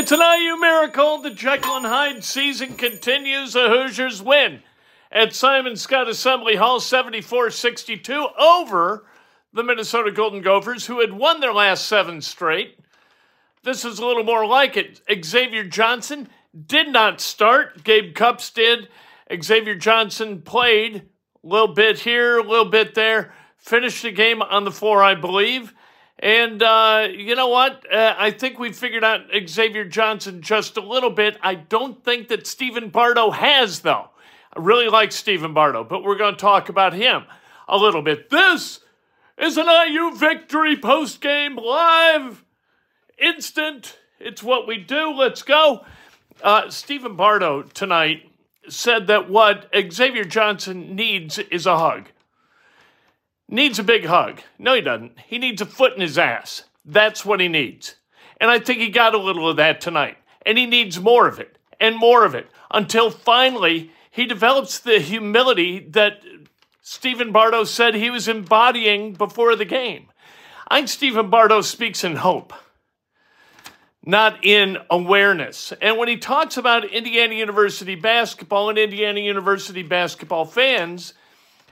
It's an IU miracle. The Jekyll and Hyde season continues. The Hoosiers win at Simon Scott Assembly Hall 74 62 over the Minnesota Golden Gophers, who had won their last seven straight. This is a little more like it. Xavier Johnson did not start, Gabe Cupps did. Xavier Johnson played a little bit here, a little bit there, finished the game on the floor, I believe. And uh, you know what? Uh, I think we figured out Xavier Johnson just a little bit. I don't think that Stephen Bardo has, though. I really like Stephen Bardo, but we're going to talk about him a little bit. This is an IU victory post game live, instant. It's what we do. Let's go. Uh, Stephen Bardo tonight said that what Xavier Johnson needs is a hug needs a big hug. No, he doesn't. He needs a foot in his ass. That's what he needs. And I think he got a little of that tonight. And he needs more of it and more of it until finally he develops the humility that Stephen Bardo said he was embodying before the game. I think Stephen Bardo speaks in hope, not in awareness. And when he talks about Indiana University basketball and Indiana University basketball fans,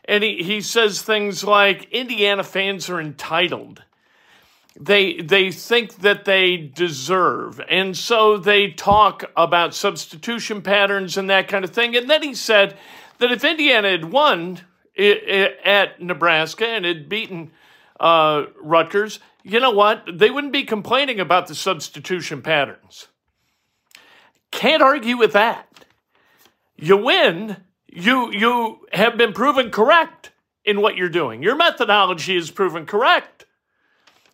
and he, he says things like Indiana fans are entitled. They, they think that they deserve. And so they talk about substitution patterns and that kind of thing. And then he said that if Indiana had won at Nebraska and had beaten uh, Rutgers, you know what? They wouldn't be complaining about the substitution patterns. Can't argue with that. You win, you you have been proven correct in what you're doing. Your methodology is proven correct.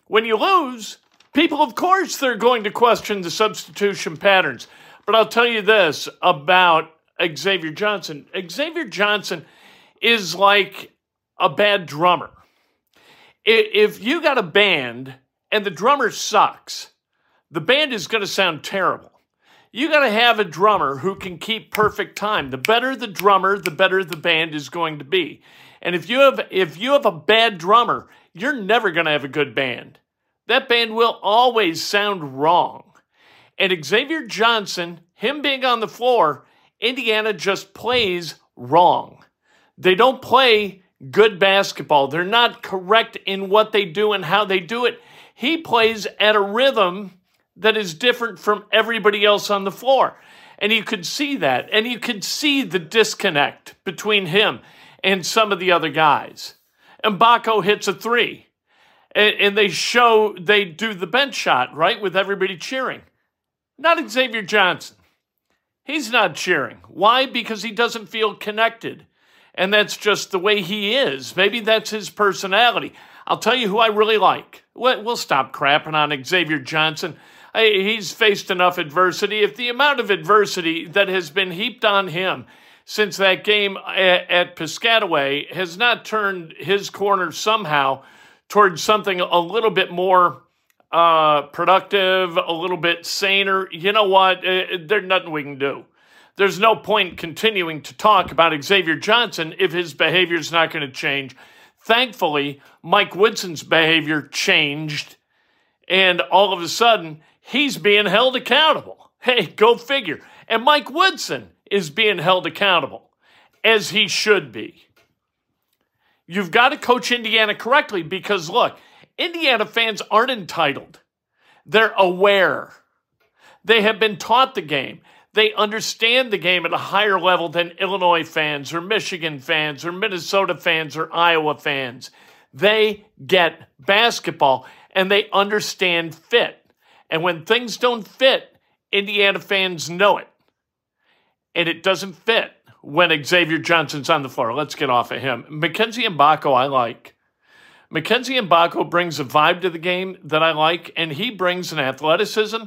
When you lose, people of course they're going to question the substitution patterns. But I'll tell you this about Xavier Johnson. Xavier Johnson is like a bad drummer. If you got a band and the drummer sucks, the band is going to sound terrible you got to have a drummer who can keep perfect time. The better the drummer, the better the band is going to be. And if you have if you have a bad drummer, you're never going to have a good band. That band will always sound wrong. And Xavier Johnson, him being on the floor, Indiana just plays wrong. They don't play good basketball. They're not correct in what they do and how they do it. He plays at a rhythm that is different from everybody else on the floor. And you could see that. And you could see the disconnect between him and some of the other guys. And Mgbako hits a three. And, and they show, they do the bench shot, right, with everybody cheering. Not Xavier Johnson. He's not cheering. Why? Because he doesn't feel connected. And that's just the way he is. Maybe that's his personality. I'll tell you who I really like. We'll stop crapping on Xavier Johnson he's faced enough adversity. If the amount of adversity that has been heaped on him since that game at, at Piscataway has not turned his corner somehow towards something a little bit more uh, productive, a little bit saner, you know what? Uh, there's nothing we can do. There's no point continuing to talk about Xavier Johnson if his behavior is not going to change. Thankfully, Mike Woodson's behavior changed, and all of a sudden, he's being held accountable. Hey, go figure. And Mike Woodson is being held accountable, as he should be. You've got to coach Indiana correctly because look, Indiana fans aren't entitled. They're aware. They have been taught the game. They understand the game at a higher level than Illinois fans or Michigan fans or Minnesota fans or Iowa fans. They get basketball and they understand fit. And when things don't fit, Indiana fans know it. And it doesn't fit when Xavier Johnson's on the floor. Let's get off of him. Mackenzie Mgbako, I like. Mackenzie Mgbako brings a vibe to the game that I like, and he brings an athleticism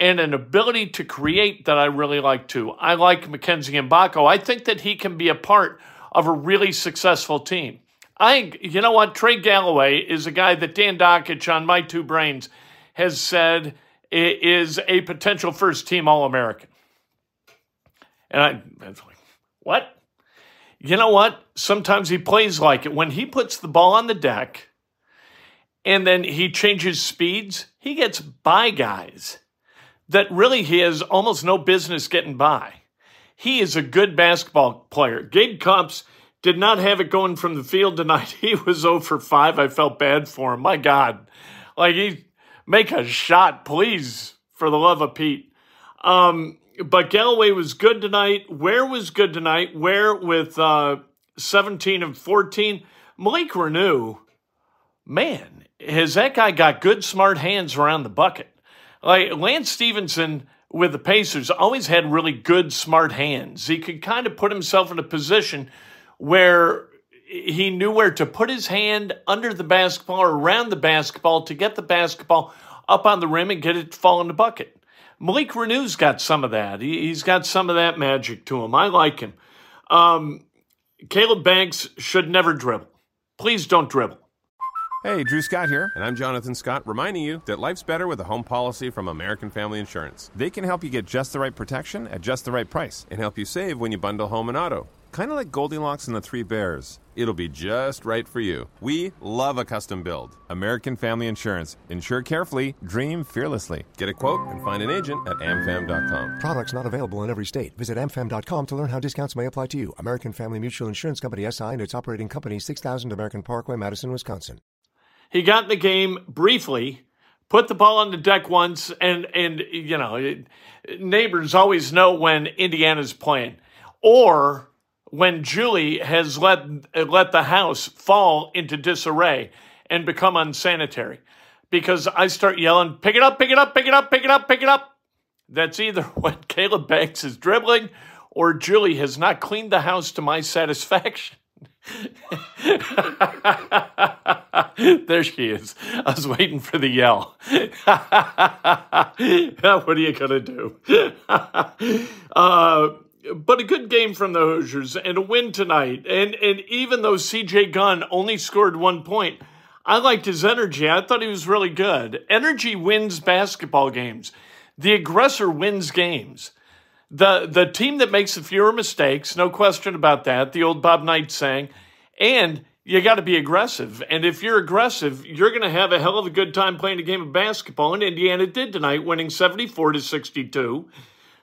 and an ability to create that I really like too. I like Mackenzie Mgbako. I think that he can be a part of a really successful team. I, you know what, Trey Galloway is a guy that Dan Dakich on My Two Brains has said is a potential first team All American. And I, I like, what? You know what? Sometimes he plays like it. When he puts the ball on the deck and then he changes speeds, he gets by guys that really he has almost no business getting by. He is a good basketball player. Gabe Cupps did not have it going from the field tonight. He was 0 for 5. I felt bad for him. My God. Like he make a shot, please, for the love of Pete. Um, but Galloway was good tonight. Ware was good tonight. Ware with uh, 17 and 14. Malik Reneau, man, has that guy got good, smart hands around the bucket? Like Lance Stephenson with the Pacers always had really good, smart hands. He could kind of put himself in a position where he knew where to put his hand under the basketball or around the basketball to get the basketball up on the rim and get it to fall in the bucket. Malik Reneau's got some of that. He, has got some of that magic to him. I like him. Um, Caleb Banks should never dribble. Please don't dribble. Hey, Drew Scott here, and I'm Jonathan Scott, reminding you that life's better with a home policy from American Family Insurance. They can help you get just the right protection at just the right price and help you save when you bundle home and auto. Kind of like Goldilocks and the Three Bears. It'll be just right for you. We love a custom build. American Family Insurance. Insure carefully, dream fearlessly. Get a quote and find an agent at amfam.com. Products not available in every state. Visit amfam.com to learn how discounts may apply to you. American Family Mutual Insurance Company SI and its operating company 6000 American Parkway, Madison, Wisconsin. He got in the game briefly, put the ball on the deck once, and and you know, neighbors always know when Indiana's playing. Or when Julie has let let the house fall into disarray and become unsanitary because I start yelling, pick it up, pick it up, pick it up, pick it up, pick it up. That's either when Caleb Banks is dribbling or Julie has not cleaned the house to my satisfaction. there she is. I was waiting for the yell. what are you going to do? uh, but a good game from the Hoosiers and a win tonight. And and even though CJ Gunn only scored one point, I liked his energy. I thought he was really good. Energy wins basketball games. The aggressor wins games. The the team that makes the fewer mistakes, no question about that. The old Bob Knight saying, and you got to be aggressive. And if you're aggressive, you're going to have a hell of a good time playing a game of basketball. And Indiana did tonight, winning 74 to 62.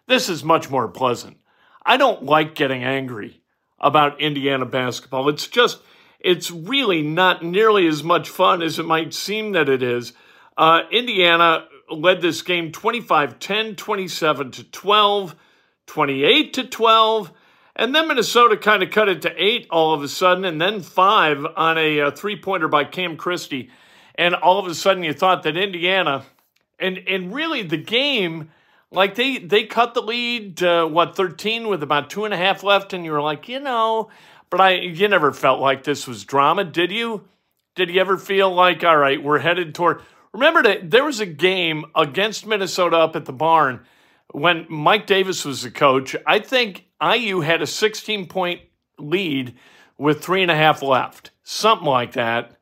This is much more pleasant. I don't like getting angry about Indiana basketball. It's just, it's really not nearly as much fun as it might seem that it is. Uh, Indiana led this game 25 10, 27 to 12, 28 to 12. And then Minnesota kind of cut it to eight all of a sudden, and then five on a, a uh, three pointer by Cam Christie. And all of a sudden, you thought that Indiana, and, and really the game like they they cut the lead uh, what 13 with about two and a half left and you were like you know but i you never felt like this was drama did you? Did you ever feel like all right we're headed toward remember that there was a game against minnesota up at the barn when mike davis was the coach. I think iu had a 16 point lead with three and a half left something like that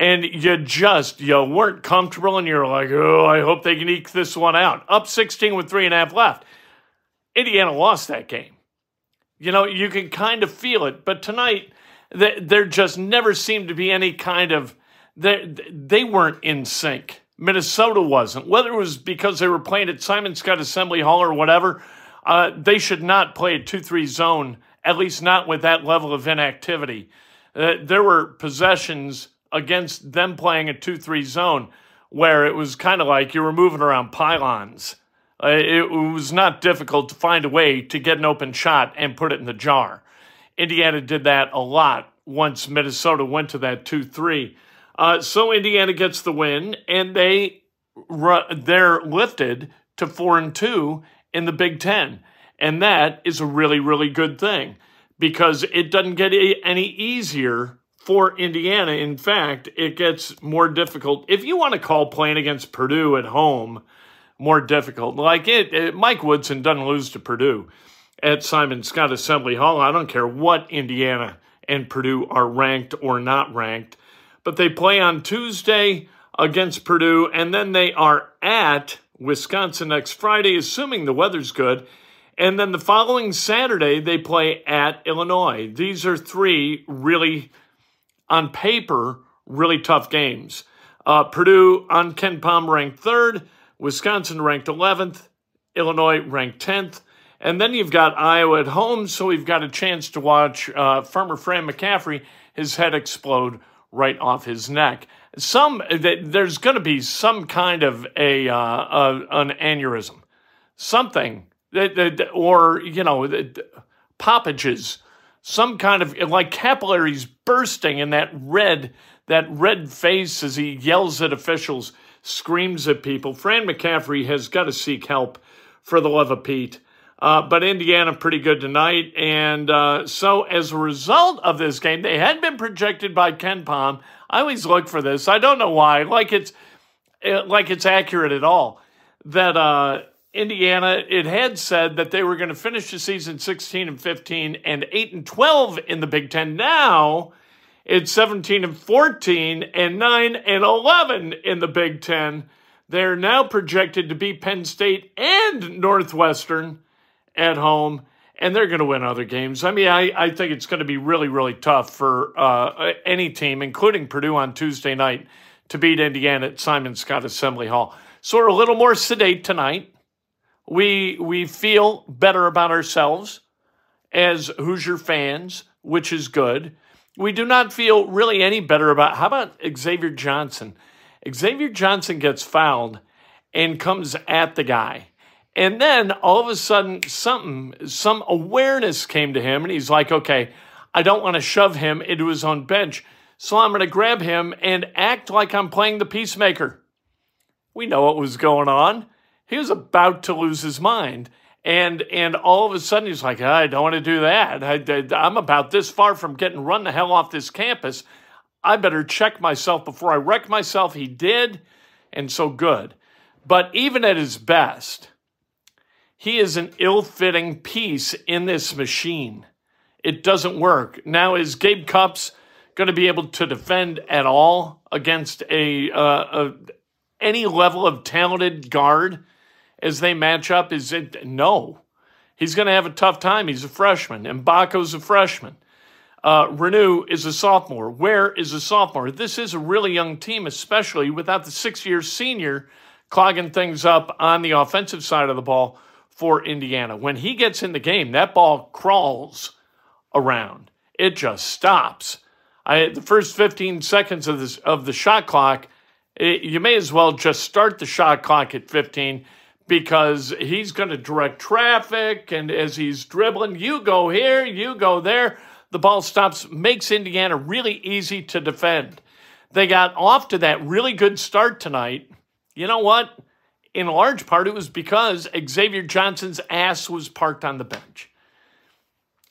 and you just you weren't comfortable and you're like, oh, I hope they can eke this one out. Up 16 with three and a half left. Indiana lost that game. You know, you can kind of feel it, but tonight there just never seemed to be any kind of they they weren't in sync. Minnesota wasn't. Whether it was because they were playing at Simon scott Assembly Hall or whatever, uh, they should not play a two-three zone. At least not with that level of inactivity. Uh, there were possessions against them playing a 2 3 zone where it was kind of like you were moving around pylons. Uh, it was not difficult to find a way to get an open shot and put it in the jar. Indiana did that a lot once Minnesota went to that 2 3. Uh, so Indiana gets the win, and they they're lifted to four and two in the Big Ten, and that is a really really good thing because it doesn't get any easier for Indiana. In fact, it gets more difficult if you want to call playing against Purdue at home more difficult. Like it, it Mike Woodson doesn't lose to Purdue at Simon Scott Assembly Hall. I don't care what Indiana and Purdue are ranked or not ranked, but they play on Tuesday against Purdue, and then they are at Wisconsin next Friday, assuming the weather's good. And then the following Saturday, they play at Illinois. These are three really, on paper, really tough games. Uh, Purdue on KenPom ranked third, Wisconsin ranked 11th, Illinois ranked 10th. And then you've got Iowa at home, so we've got a chance to watch uh, farmer Fran McCaffery, his head explode right off his neck. Some there's going to be some kind of a, uh, a an aneurysm, something that, that or you know poppages, some kind of like capillaries bursting in that red that red face as he yells at officials, screams at people. Fran McCaffery has got to seek help for the love of Pete. Uh, but Indiana pretty good tonight. And uh, so as a result of this game, they had been projected by KenPom. I always look for this. I don't know why. Like it's uh, like it's accurate at all. That uh, Indiana, it had said that they were going to finish the season 16 and 15 and 8 and 12 in the Big Ten. Now it's 17 and 14 and 9 and 11 in the Big Ten. They're now projected to beat Penn State and Northwestern at home, and they're going to win other games. I mean, I, I think it's going to be really, really tough for uh, any team, including Purdue on Tuesday night, to beat Indiana at Simon Scott Assembly Hall. So we're a little more sedate tonight. We we feel better about ourselves as Hoosier fans, which is good. We do not feel really any better about how about Xavier Johnson? Xavier Johnson gets fouled and comes at the guy. And then all of a sudden, something, some awareness came to him, and he's like, okay, I don't want to shove him into his own bench, so I'm going to grab him and act like I'm playing the peacemaker. We know what was going on. He was about to lose his mind. And and all of a sudden he's like, I don't want to do that. I, I'm about this far from getting run the hell off this campus. I better check myself before I wreck myself. He did, and so good. But even at his best, he is an ill fitting piece in this machine. It doesn't work. Now, is Gabe Cupps going to be able to defend at all against a, uh, a any level of talented guard as they match up? Is it no? He's going to have a tough time. He's a freshman. and Mgbako's a freshman. Uh, Reneau is a sophomore. Ware is a sophomore. This is a really young team, especially without the six year senior clogging things up on the offensive side of the ball for Indiana. When he gets in the game, that ball crawls around. It just stops. I, the first 15 seconds of, this, of the shot clock, it, you may as well just start the shot clock at 15 because he's going to direct traffic. And as he's dribbling, you go here, you go there. The ball stops, makes Indiana really easy to defend. They got off to that really good start tonight. You know what? in large part, it was because Xavier Johnson's ass was parked on the bench.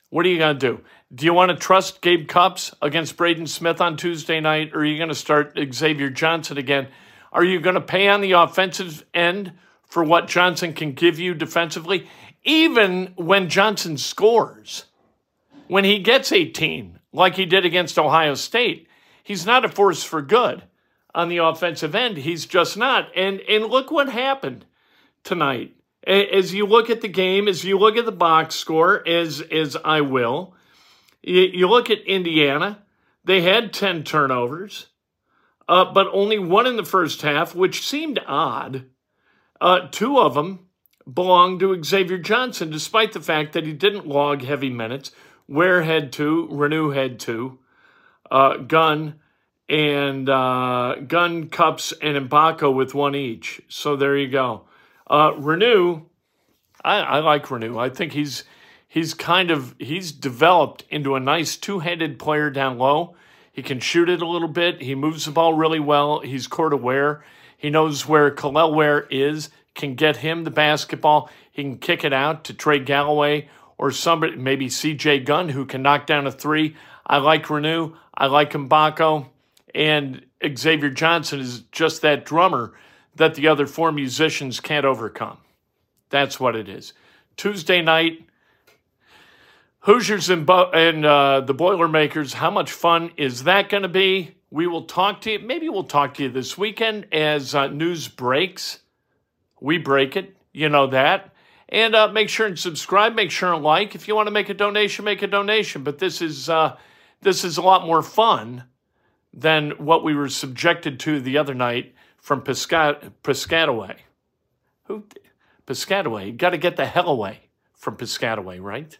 What are you going to do? Do you want to trust Gabe Cupps against Braden Smith on Tuesday night, or are you going to start Xavier Johnson again? Are you going to pay on the offensive end for what Johnson can give you defensively? Even when Johnson scores, when he gets 18, like he did against Ohio State, he's not a force for good on the offensive end. He's just not. And and look what happened tonight. As you look at the game, as you look at the box score, as as I will, you, look at Indiana. They had ten turnovers, uh, but only one in the first half, which seemed odd. Uh, two of them belonged to Xavier Johnson, despite the fact that he didn't log heavy minutes. Ware had two, Reneau had two. uh, Gunn and uh, Gunn, Cupps, and Mgbako with one each. So there you go. Uh, Reneau, I, I like Reneau. I think he's he's kind of he's developed into a nice two-handed player down low. He can shoot it a little bit. He moves the ball really well. He's court aware. He knows where Kel'el Ware is. Can get him the basketball. He can kick it out to Trey Galloway or somebody, maybe C.J. Gunn, who can knock down a three. I like Reneau. I like Mgbako. And Xavier Johnson is just that drummer that the other four musicians can't overcome. That's what it is. Tuesday night, Hoosiers and, and uh, the Boilermakers. How much fun is that going to be? We will talk to you. Maybe we'll talk to you this weekend as uh, news breaks. We break it. You know that. And uh, make sure and subscribe. Make sure and like. If you want to make a donation, make a donation. But this is uh, this is a lot more fun than what we were subjected to the other night from Piscat- Piscataway. Who? Piscataway. Got to get the hell away from Piscataway, right?